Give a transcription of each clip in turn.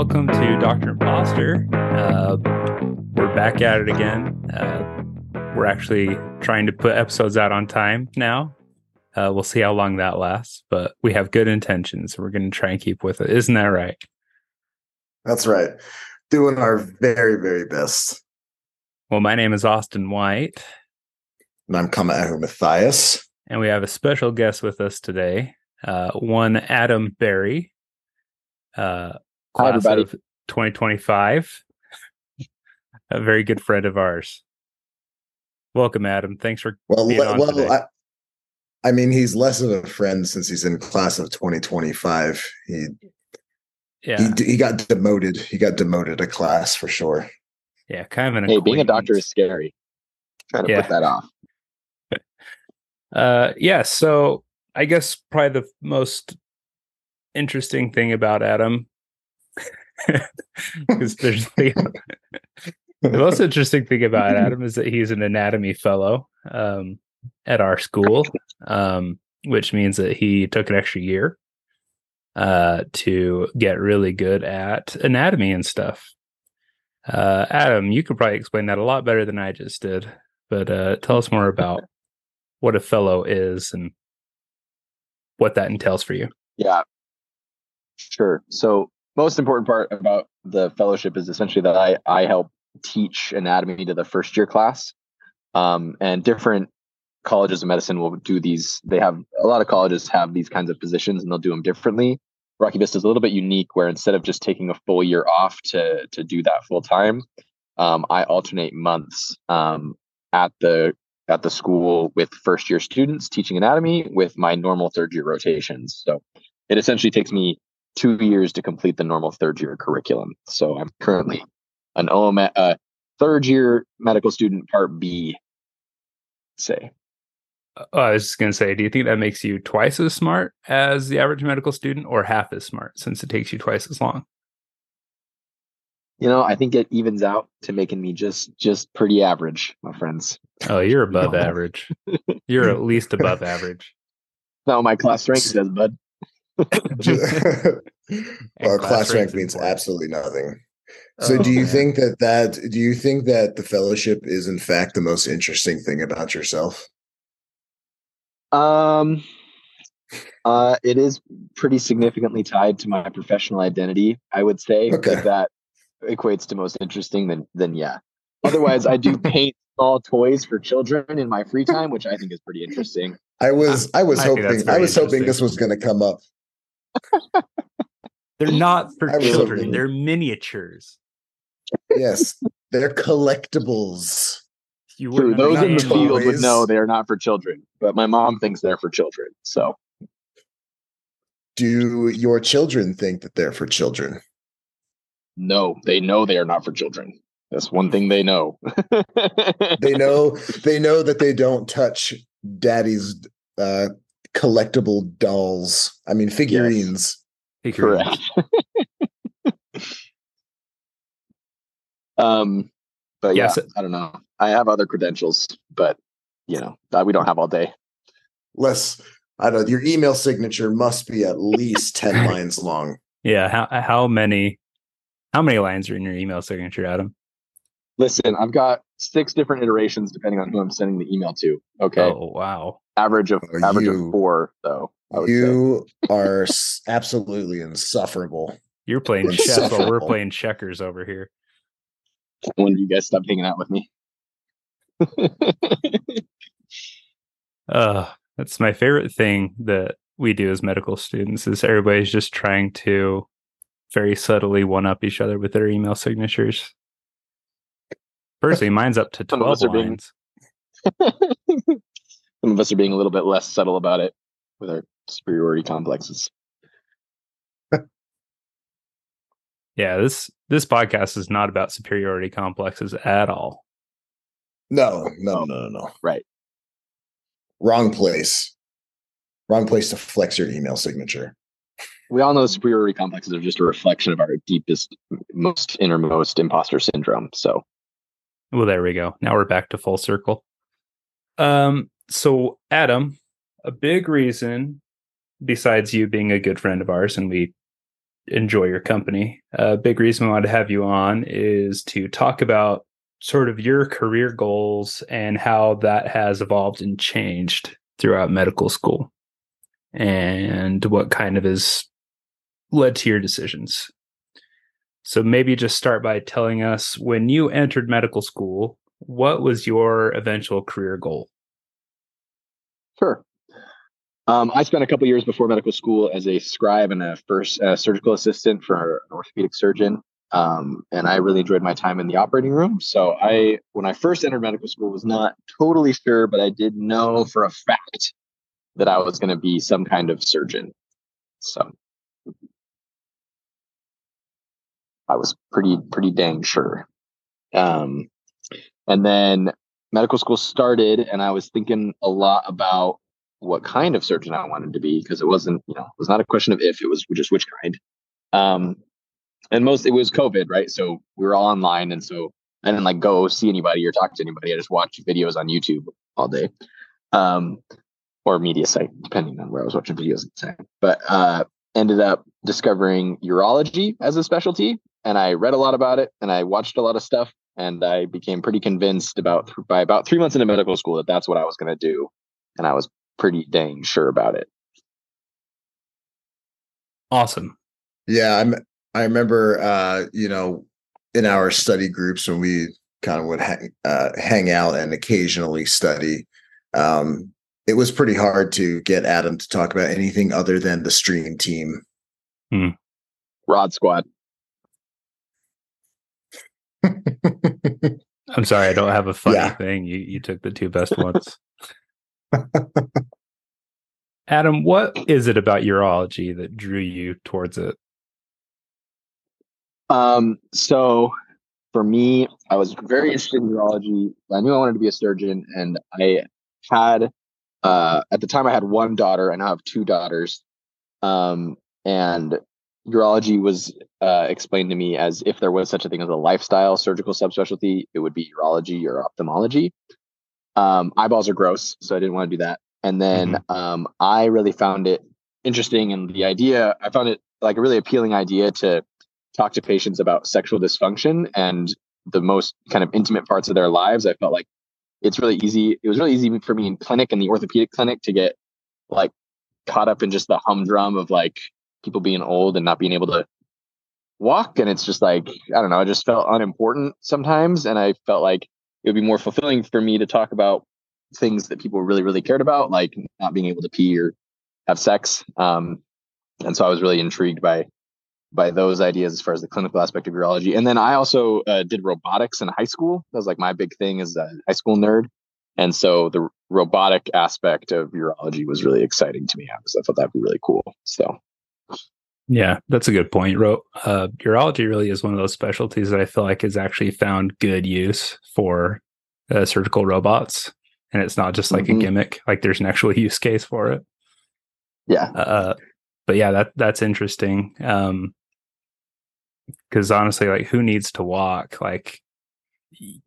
welcome to Dr. Impostor. Uh, we're back at it again. Uh, we're actually trying to put episodes out on time now. Uh, we'll see how long that lasts, but we have good intentions. We're going to try and keep with it. Isn't that right? That's right. Doing our very, very best. Well, my name is Austin White. And I'm Kamaehu Matthias. And we have a special guest with us today, uh, one Adam Berry, uh, Hi, everybody. 2025, a very good friend of ours. Welcome, Adam. Thanks for well. being on today. well, I, I mean, he's less of a friend since he's in class of 2025. He yeah, he, he got demoted. He got demoted a class for sure. yeah, kind of an Hey, being a doctor is scary. Trying to Yeah. put that off. Uh, yeah. So I guess probably the most interesting thing about Adam, the, the most interesting thing about Adam is that he's an anatomy fellow um, at our school, um, which means that he took an extra year uh, to get really good at anatomy and stuff. Uh, Adam, you could probably explain that a lot better than I just did, but uh, tell us more about what a fellow is and what that entails for you. Yeah. Sure. So most important part about the fellowship is essentially that I, I help teach anatomy to the first year class. Um, and different colleges of medicine will do these. They have a lot of colleges have these kinds of positions and they'll do them differently. Rocky Vista is a little bit unique where instead of just taking a full year off to to do that full time, um, I alternate months um, at the at the school with first year students teaching anatomy with my normal third year rotations. So it essentially takes me two years to complete the normal third year curriculum. So I'm currently an OM, uh, third year medical student, part B. Say, Uh, I was just going to say, do you think that makes you twice as smart as the average medical student or half as smart since it takes you twice as long? you know, I think it evens out to making me just just pretty average, my friends. Oh, you're above average. You're at least above average. No, my class rank says, bud. Our class class rank means important. absolutely nothing. So, Oh, do you man. think that that do you think that the fellowship is in fact the most interesting thing about yourself? Um, uh, it is pretty significantly tied to my professional identity. I would say Okay. if that equates to most interesting, then then yeah. Otherwise, I do paint small toys for children in my free time, which I think is pretty interesting. I was I was I hoping I was hoping this was going to come up. They're not for I children, they're miniatures. Yes, they're collectibles. You True, those in the understand. toy. field would know they are not for children, but my mom thinks they're for children. So Do your children think that they're for children? no, they know they are not for children. That's one thing they know. They know they know that they don't touch daddy's uh collectible dolls. I mean figurines. Figurines. Correct. um, but Yeah, yeah, I don't know. I have other credentials, but you know, that we don't have all day. Less I don't know, your email signature must be at least 10 lines long. Yeah. How how many how many lines are in your email signature, Adam? Listen, I've got six different iterations depending on who I'm sending the email to. Okay, Oh wow. Average of Oh, average you- of four though. I say. You are absolutely insufferable. You're playing chess while we're playing checkers over here. When do you guys stop hanging out with me? Uh, that's my favorite thing that we do as medical students is everybody's just trying to very subtly one up each other with their email signatures. Personally, mine's up to 12 us being- lines. Some of us are being a little bit less subtle about it with our superiority complexes. Yeah, this this podcast is not about superiority complexes at all. No, no, no, no, no. Right. Wrong place. Wrong place to flex your email signature. We all know superiority complexes are just a reflection of our deepest, most innermost imposter syndrome. So Well, there we go. Now we're back to full circle. Um, so Adam, a big reason besides you being a good friend of ours, and we enjoy your company. A big reason we wanted to have you on is to talk about sort of your career goals and how that has evolved and changed throughout medical school and what kind of has led to your decisions. So maybe just start by telling us when you entered medical school, what was your eventual career goal? Sure. Um, I spent a couple years before medical school as a scribe and a first uh, surgical assistant for an orthopedic surgeon. Um, and I really enjoyed my time in the operating room. So I, when I first entered medical school, was not totally sure, but I did know for a fact that I was going to be some kind of surgeon. So I was pretty pretty dang sure. Um, and then medical school started, and I was thinking a lot about what kind of surgeon I wanted to be because it wasn't you know it was not a question of if it was just which kind. Um, and most it was COVID, right? So we were all online, and so I didn't like go see anybody or talk to anybody. I just watched videos on YouTube all day. Um, or Mediasite, depending on where I was watching videos at the time. But uh, ended up discovering urology as a specialty, and I read a lot about it, and I watched a lot of stuff, and I became pretty convinced about by about three months into medical school that that's what I was going to do, and I was pretty dang sure about it. Awesome. Yeah, I'm. I remember, uh, you know, in our study groups when we kind of would hang, uh, hang out and occasionally study. Um, it was pretty hard to get Adam to talk about anything other than the stream team. Hmm. Rod Squad. I'm sorry, I don't have a funny yeah. thing. You you took the two best ones. Adam, what is it about urology that drew you towards it? Um, so for me, I was very interested in urology. I knew I wanted to be a surgeon, and I had uh, at the time I had one daughter. I now have two daughters. Um, and urology was uh, explained to me as if there was such a thing as a lifestyle surgical subspecialty, it would be urology or ophthalmology. Um, eyeballs are gross, so I didn't want to do that. And then mm-hmm. um, I really found it interesting, and the idea I found it like a really appealing idea to talk to patients about sexual dysfunction and the most kind of intimate parts of their lives. I felt like it's really easy. It was really easy for me in clinic and the orthopedic clinic to get like caught up in just the humdrum of like people being old and not being able to walk. And it's just like, I don't know, I just felt unimportant sometimes. And I felt like it would be more fulfilling for me to talk about things that people really, really cared about, like not being able to pee or have sex. Um, and so I was really intrigued by by those ideas as far as the clinical aspect of urology. And then I also uh, did robotics in high school. That was like my big thing as a high school nerd. And so the robotic aspect of urology was really exciting to me I thought that'd be really cool. So, yeah, that's a good point. Uh, urology really is one of those specialties that I feel like has actually found good use for uh, surgical robots. And it's not just like mm-hmm. a gimmick, like there's an actual use case for it. Yeah. Uh, but yeah, that that's interesting. Um, because honestly like who needs to walk like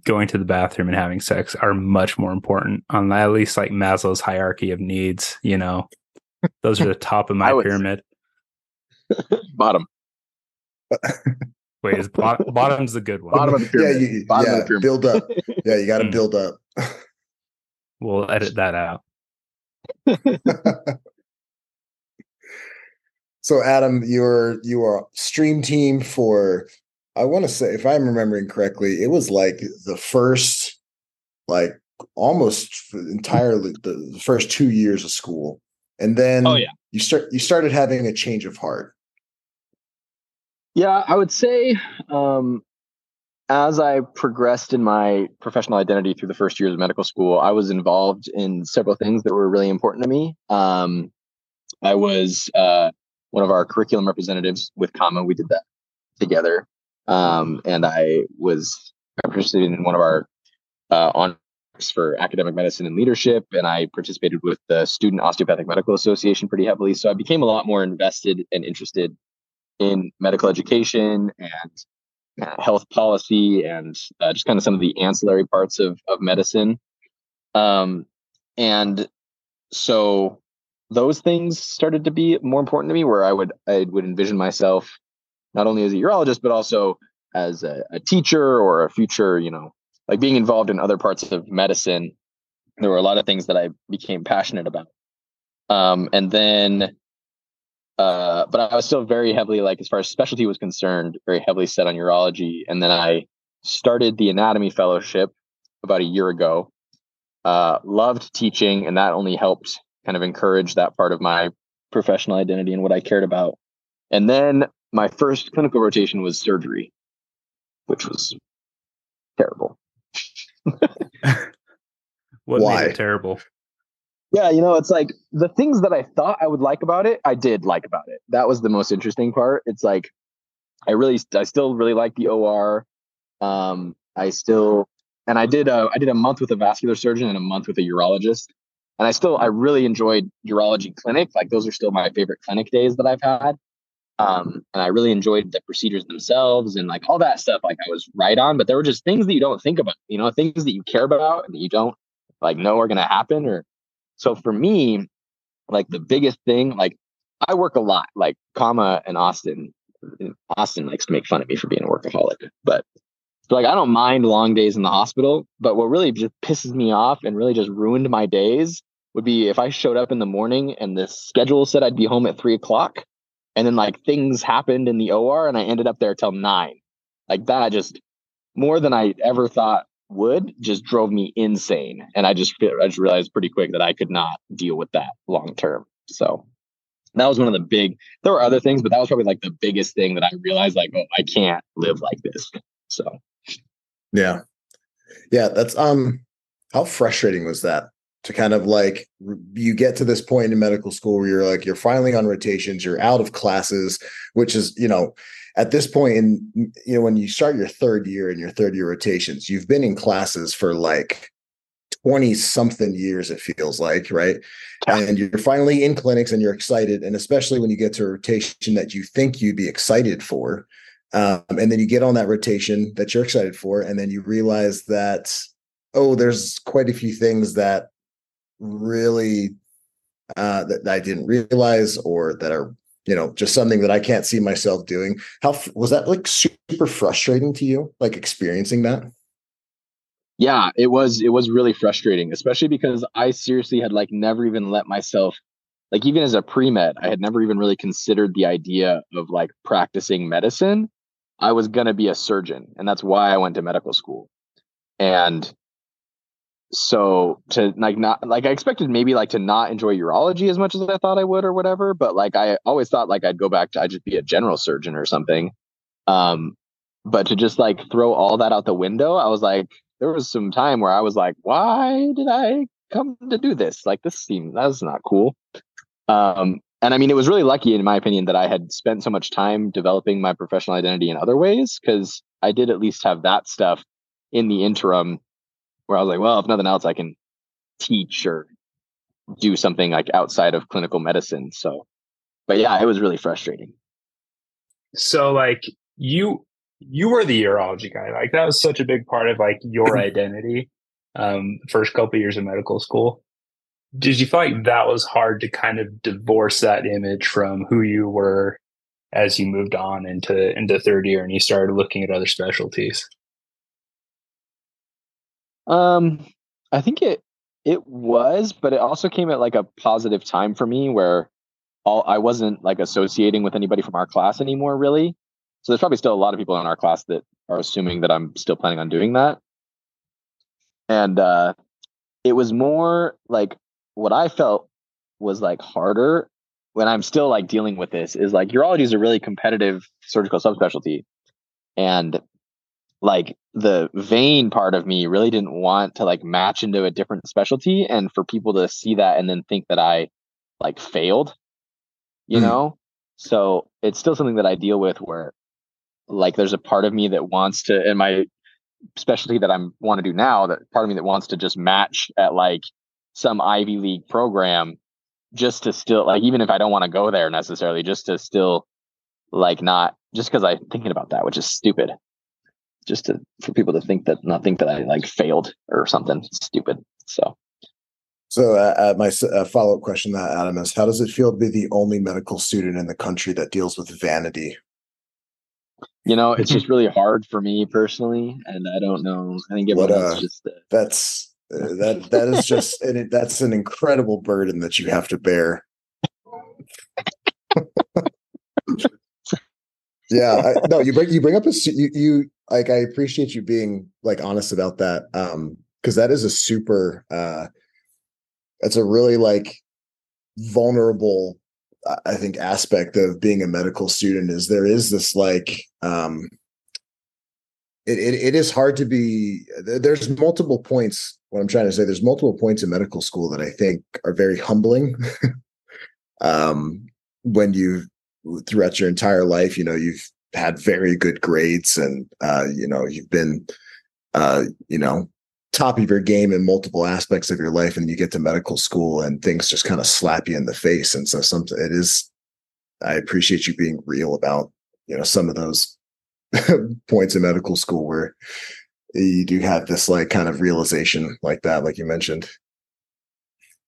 going to the bathroom and having sex are much more important on at least like maslow's hierarchy of needs you know those are the top of my pyramid bottom wait is bottom, bottom's the good one bottom of the pyramid yeah, you, bottom yeah, of the pyramid. build up yeah you got to hmm. build up we'll edit that out So Adam, you're you are stream team for I want to say if I'm remembering correctly, it was like the first like almost entirely the first 2 years of school. And then oh, yeah. you start you started having a change of heart. Yeah, I would say um as I progressed in my professional identity through the first years of medical school, I was involved in several things that were really important to me. Um, I was uh, one of our curriculum representatives with Comma. We did that together. Um, and I was interested in one of our uh, honors for academic medicine and leadership. And I participated with the Student Osteopathic Medical Association pretty heavily. So I became a lot more invested and interested in medical education and uh, health policy and uh, just kind of some of the ancillary parts of, of medicine. Um, and so those things started to be more important to me where I would I would envision myself not only as a urologist, but also as a, a teacher or a future, you know, like being involved in other parts of medicine. There were a lot of things that I became passionate about. Um, and then, uh, but I was still very heavily, like, as far as specialty was concerned, very heavily set on urology. And then I started the anatomy fellowship about a year ago. Uh, loved teaching, and that only helped kind of encourage that part of my professional identity and what I cared about. And then my first clinical rotation was surgery, which was terrible. what Why? terrible? Yeah, you know, it's like the things that I thought I would like about it, I did like about it. That was the most interesting part. It's like I really, I still really like the OR. Um, I still, and I did, a, I did a month with a vascular surgeon and a month with a urologist, and I still, I really enjoyed urology clinic. Like those are still my favorite clinic days that I've had. Um, and I really enjoyed the procedures themselves and like all that stuff. Like I was right on, but there were just things that you don't think about, you know, things that you care about and that you don't like know are going to happen or so for me, like the biggest thing, like I work a lot, like comma and Austin. Austin likes to make fun of me for being a workaholic, but so like I don't mind long days in the hospital. But what really just pisses me off and really just ruined my days would be if I showed up in the morning and the schedule said I'd be home at three o'clock, and then like things happened in the OR and I ended up there till nine. Like that just more than I ever thought would just drove me insane. And I just I just realized pretty quick that I could not deal with that long term. So that was one of the big there were other things, but that was probably like the biggest thing that I realized like, oh, I can't live like this. So Yeah. Yeah, that's um how frustrating was that to kind of like you get to this point in medical school where you're like you're finally on rotations, you're out of classes, which is, you know, at this point in you know when you start your third year and your third year rotations, you've been in classes for like 20 something years it feels like, right? Yeah. And you're finally in clinics and you're excited and especially when you get to a rotation that you think you'd be excited for, um, and then you get on that rotation that you're excited for, and then you realize that oh, there's quite a few things that really uh, that, I didn't realize, or that are you know just something that I can't see myself doing. How was that like super frustrating to you, like experiencing that? yeah, it was it was really frustrating, especially because I seriously had like never even let myself like even as a pre-med, I had never even really considered the idea of like practicing medicine. I was going to be a surgeon, and that's why I went to medical school. And so to like not like I expected maybe like to not enjoy urology as much as I thought I would or whatever, but like I always thought like I'd go back to I'd just be a general surgeon or something. Um but to just like throw all that out the window, I was like there was some time where I was like, why did I come to do this? Like this seemed that's not cool. Um and I mean it was really lucky in my opinion that I had spent so much time developing my professional identity in other ways cuz I did at least have that stuff in the interim where I was like, well, if nothing else, I can teach or do something like outside of clinical medicine. So, but yeah, it was really frustrating. So like you you were the urology guy. Like that was such a big part of like your identity. Um, first couple years of medical school. Did you feel like that was hard to kind of divorce that image from who you were as you moved on into into third year and you started looking at other specialties? Um, I think it it was, but it also came at like a positive time for me where all I wasn't like associating with anybody from our class anymore, really. So there's probably still a lot of people in our class that are assuming that I'm still planning on doing that. And uh it was more like what I felt was like harder when I'm still like dealing with this is like urology is a really competitive surgical subspecialty. And like the vain part of me really didn't want to like match into a different specialty and for people to see that and then think that I like failed, you Mm. know? So it's still something that I deal with where like there's a part of me that wants to in my specialty that I'm want to do now, that part of me that wants to just match at like some Ivy League program just to still like even if I don't want to go there necessarily, just to still like not just because I'm thinking about that, which is stupid. Just to for people to think that not think that I like failed or something stupid. So So, uh, uh, my uh, follow up question that, Adam, is how does it feel to be the only medical student in the country that deals with vanity? you know, it's just really hard for me personally, and I don't know. I think everyone uh, just uh, That's uh, that that is just and it, that's an incredible burden that you have to bear. yeah, I, no, you bring you bring up a you you like I appreciate you being like honest about that um because that is a super uh that's a really like vulnerable I- think aspect of being a medical student is there is this like um it, it, it is hard to be there's multiple points what i'm trying to say there's multiple points in medical school that i think are very humbling um when you throughout your entire life you know you've had very good grades and uh you know you've been uh you know top of your game in multiple aspects of your life and you get to medical school and things just kind of slap you in the face. And so some it is i appreciate you being real about you know some of those points in medical school where you do have this like kind of realization like that like you mentioned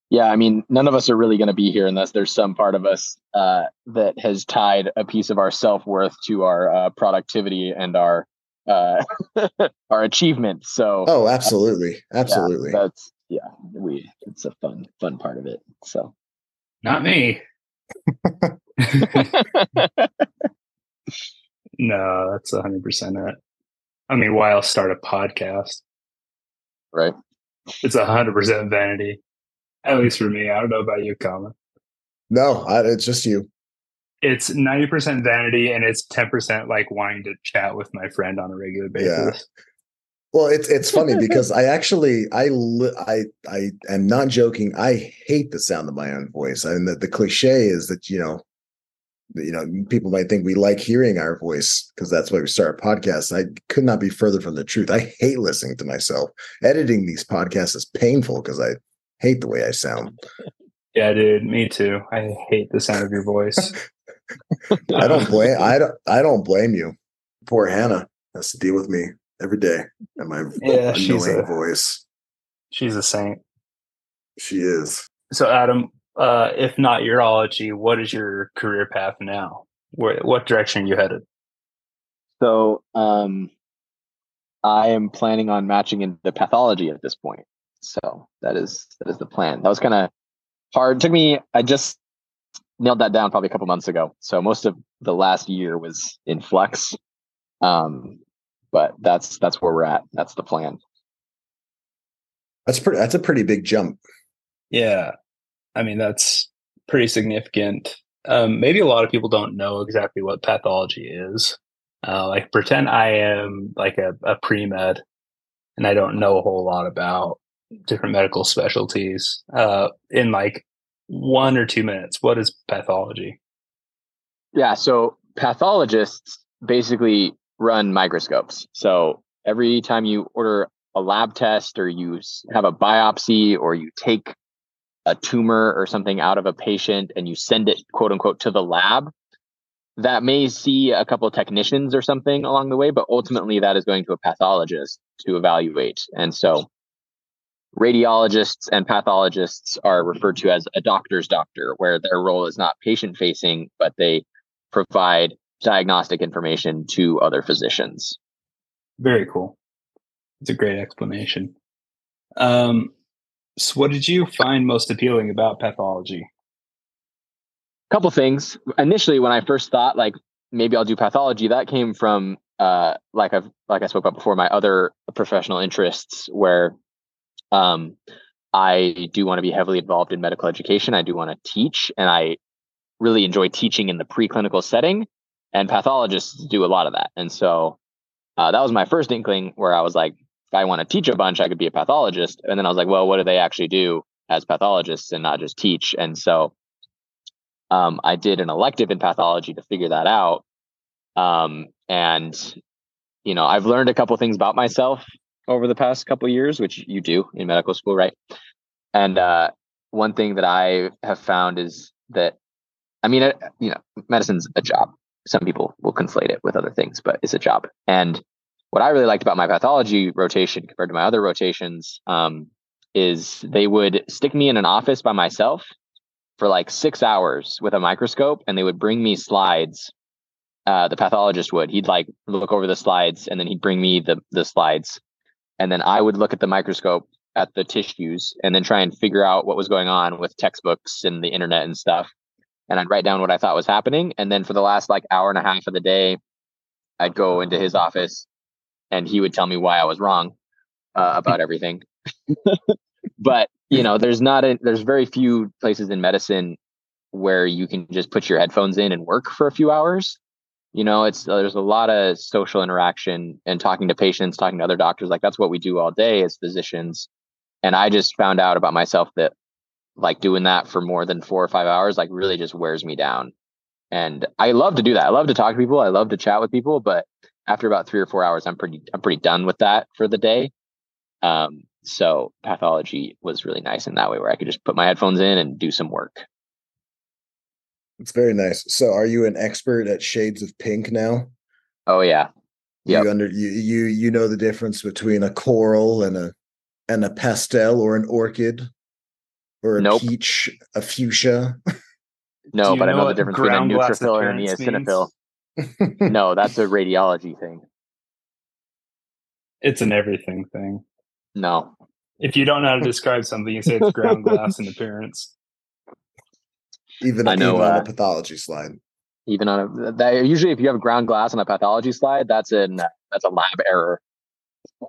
yeah, I mean, none of us are really going to be here unless there's some part of us uh, that has tied a piece of our self worth to our uh, productivity and our uh, our achievement. So, oh absolutely yeah, absolutely that's yeah, we it's a fun fun part of it. So, Not me. no, that's hundred percent it. I mean, why else start a podcast? right, It's hundred percent vanity. At least for me. I don't know about you, Colin. no I, it's just you It's ninety percent vanity, and it's ten percent like wanting to chat with my friend on a regular Yeah. basis. Well, it's it's funny because I actually I li- I I am not joking. I hate the sound of my own voice. I mean, the, the cliche is that you know, you know, people might think we like hearing our voice because that's why we start a podcast. I could not be further from the truth. I hate listening to myself. Editing these podcasts is painful because I hate the way I sound. Yeah, dude, me too. I hate the sound of your voice. I don't blame I don't I don't blame you. Poor Hannah has to deal with me every day and my Yeah, she's annoying a- voice. She's a saint. She is. So, Adam, uh, if not urology, what is your career path now? Where, what direction are you headed? so um, I am planning on matching into pathology at this point. So that is that is the plan. That was kind of hard. It took me. I just nailed that down probably a couple months ago. So most of the last year was in flux. Um, but that's that's where we're at. That's the plan. That's pretty that's a pretty big jump. Yeah, I mean that's pretty significant. Um, maybe a lot of people don't know exactly what pathology is. Uh, like, pretend I am like a, a pre med, and I don't know a whole lot about different medical specialties. Uh, in like one or two minutes, what is pathology? Yeah. So pathologists basically run microscopes. So every time you order a lab test or you have a biopsy or you take a tumor or something out of a patient and you send it quote unquote to the lab, that may see a couple of technicians or something along the way, but ultimately that is going to a pathologist to evaluate. And so radiologists and pathologists are referred to as a doctor's doctor, where their role is not patient facing, but they provide diagnostic information to other physicians. Very cool. It's a great explanation. Um, so, what did you find most appealing about pathology? A couple things initially when i first thought like maybe i'll do pathology that came from uh like i've like i spoke about before my other professional interests where um i do want to be heavily involved in medical education i do want to teach and i really enjoy teaching in the preclinical setting and pathologists do a lot of that and so uh, that was my first inkling where i was like i want to teach a bunch i could be a pathologist and then i was like well what do they actually do as pathologists and not just teach and so um, I did an elective in pathology to figure that out. Um, and, you know, I've learned a couple things about myself over the past couple years, which you do in medical school, right? And uh, one thing that I have found is that, I mean, you know, medicine's a job. Some people will conflate it with other things, but it's a job. And what I really liked about my pathology rotation compared to my other rotations um, is they would stick me in an office by myself for like six hours with a microscope and they would bring me slides uh, the pathologist would. He'd like look over the slides and then he'd bring me the the slides, and then I would look at the microscope at the tissues and then try and figure out what was going on with textbooks and the internet and stuff. And I'd write down what I thought was happening, and then for the last like hour and a half of the day, I'd go into his office, and he would tell me why I was wrong uh, about everything. but you know, there's not a there's very few places in medicine where you can just put your headphones in and work for a few hours you know it's uh, there's a lot of social interaction and talking to patients talking to other doctors like that's what we do all day as physicians. And i just found out about myself that like doing that for more than four or five hours like really just wears me down. And i love to do that. I love to talk to people. I love to chat with people but after about three or four hours i'm pretty i'm pretty done with that for the day. Um, so pathology was really nice in that way where i could just put my headphones in and do some work it's very nice. So, are you an expert at shades of pink now? Oh yeah, yeah. You under you you you know the difference between a coral and a and a pastel or an orchid or a nope. peach, a fuchsia. No, but I know the difference between a neutrophil and a eosinophil. no, that's a radiology thing. It's an everything thing. No. If you don't know how to describe something, you say it's ground glass in appearance even, I know, even on uh, a pathology slide. Even on a that, usually, if you have ground glass on a pathology slide, that's in that's a lab error.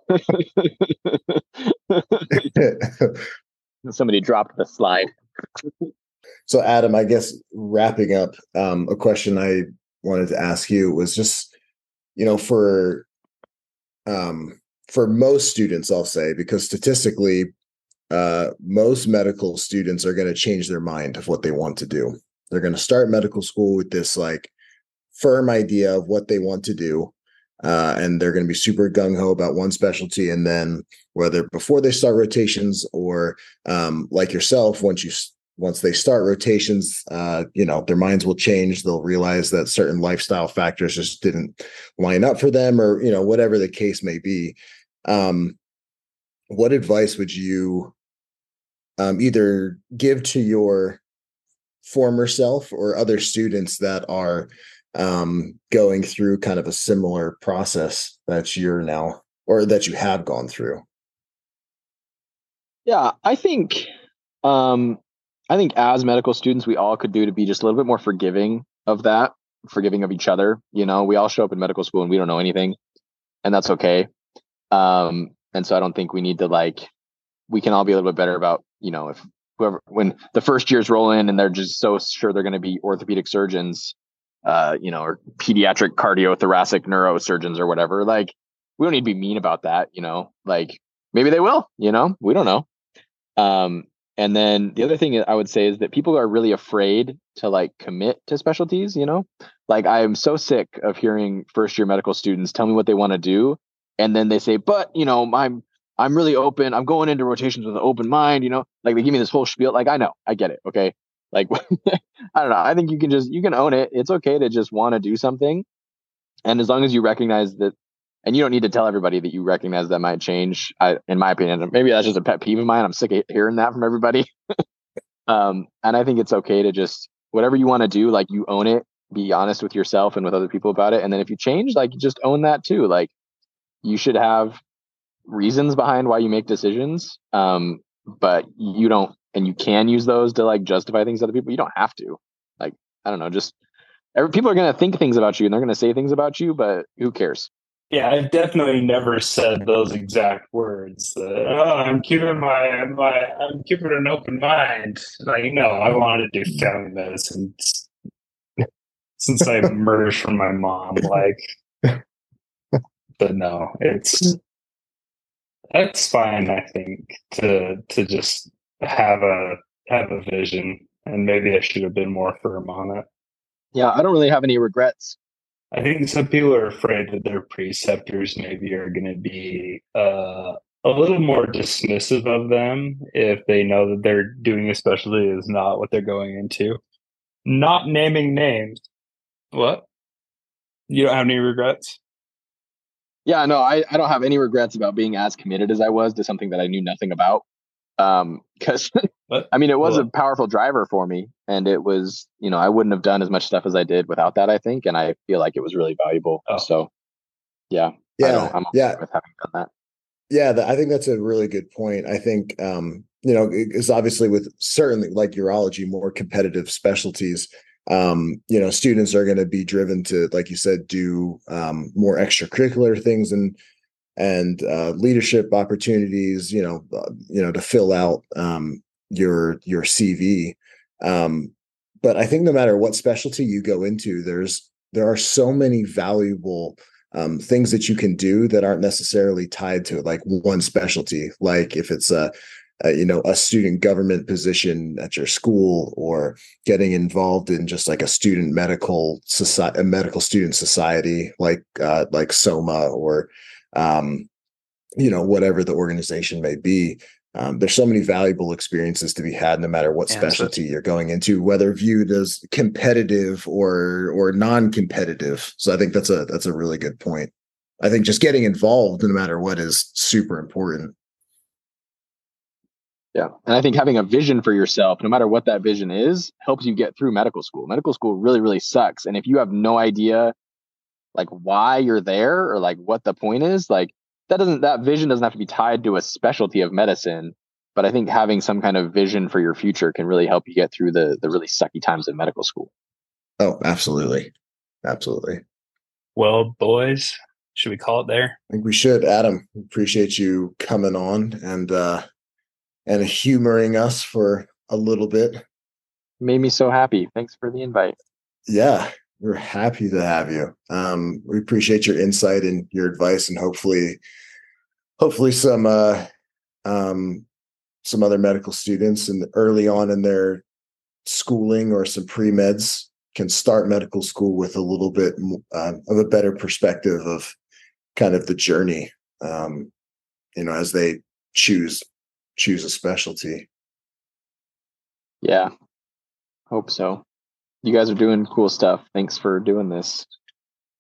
Somebody dropped the slide. so, Adam, I guess wrapping up, um, a question I wanted to ask you was just, you know, for um, for most students, I'll say, because statistically, uh, most medical students are going to change their mind of what they want to do. They're going to start medical school with this like firm idea of what they want to do. Uh, and they're going to be super gung ho about one specialty. And then whether before they start rotations or um, like yourself, once you once they start rotations, uh, you know, their minds will change. They'll realize that certain lifestyle factors just didn't line up for them, or you know, whatever the case may be. Um, what advice would you um, either give to your former self or other students that are um, going through kind of a similar process that you're now or that you have gone through? Yeah, I think um, I think as medical students, we all could do to be just a little bit more forgiving of that, forgiving of each other. You know, we all show up in medical school and we don't know anything, and that's okay. Um, and so I don't think we need to like we can all be a little bit better about you know if whoever when the first years roll in and they're just so sure they're going to be orthopedic surgeons uh you know or pediatric cardiothoracic neurosurgeons or whatever like we don't need to be mean about that you know? Like maybe they will you know? We don't know. Um and then the other thing i would say is that people are really afraid to like commit to specialties you know? Like i am so sick of hearing first year medical students tell me what they want to do and then they say but you know i'm I'm really open. I'm going into rotations with an open mind, you know, like they give me this whole spiel. Like, I know, I get it. Okay. Like, I don't know. I think you can just, you can own it. It's okay to just want to do something. And as long as you recognize that, and you don't need to tell everybody that you recognize that might change. I, in my opinion, maybe that's just a pet peeve of mine. I'm sick of hearing that from everybody. um, and I think it's okay to just, whatever you want to do, like you own it, be honest with yourself and with other people about it. And then if you change, like just own that too. Like you should have reasons behind why you make decisions um but you don't and you can use those to like justify things to other people you don't have to. Like i don't know just every, people are going to think things about you and they're going to say things about you but who cares? Yeah i've definitely never said those exact words oh i'm keeping my my i'm keeping an open mind. Like no i wanted to do family medicine since i emerged from my mom like but no it's that's fine i think to to just have a have a vision and maybe i should have been more firm on it. Yeah i don't really have any regrets. I think some people are afraid that their preceptors maybe are going to be uh, a little more dismissive of them if they know that they're doing a specialty is not what they're going into. Not naming names. What? You don't have any regrets yeah, no, I, I don't have any regrets about being as committed as I was to something that I knew nothing about. Um, because I mean, it was a powerful driver for me. and it was you know I wouldn't have done as much stuff as I did without that. I think, and I feel like it was really valuable. Oh. So, yeah, Yeah, I'm okay yeah. with having done that. Yeah, th- I think that's a really good point. I think um, you know, it- it's obviously with certainly like urology, more competitive specialties. Um, you know, students are going to be driven to, like you said, do um, more extracurricular things and and uh, leadership opportunities. You know, uh, you know, to fill out um, your your CV. Um, but I think no matter what specialty you go into, there's there are so many valuable um, things that you can do that aren't necessarily tied to like one specialty. Like if it's a, a you know a student government position at your school, or getting involved in just like a student medical society, a medical student society, like uh, like SOMA or um, you know whatever the organization may be. Um, there's so many valuable experiences to be had, no matter what Yeah, specialty you're going into, whether viewed as competitive or or non-competitive. So I think that's a that's a really good point. I think just getting involved, no matter what, is super important. Yeah. And I think having a vision for yourself, no matter what that vision is, helps you get through medical school. Medical school really, really sucks. And if you have no idea like why you're there or like what the point is, like that doesn't that vision doesn't have to be tied to a specialty of medicine. But I think having some kind of vision for your future can really help you get through the the really sucky times in medical school. Oh, absolutely, absolutely. Well, boys, should we call it there? I think we should, Adam. Appreciate you coming on and uh and humoring us for a little bit. Made me so happy. Thanks for the invite. Yeah, we're happy to have you. Um, we appreciate your insight and your advice, and hopefully, hopefully some uh, um, some other medical students and early on in their schooling or some pre meds can start medical school with a little bit uh, of a better perspective of kind of the journey. Um, you know, as they choose choose a specialty. Yeah. Hope so. You guys are doing cool stuff. Thanks for doing this.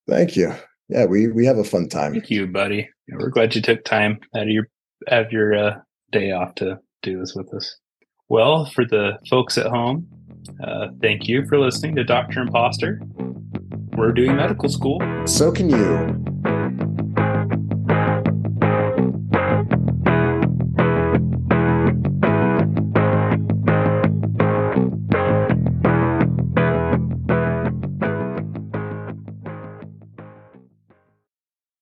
Thank you. Yeah, we we have a fun time. Thank you, buddy. We're glad you took time out of your out of your uh, day off to do this with us. Well, for the folks at home, uh, thank you for listening to Doctor Impostor. We're doing medical school. So can you.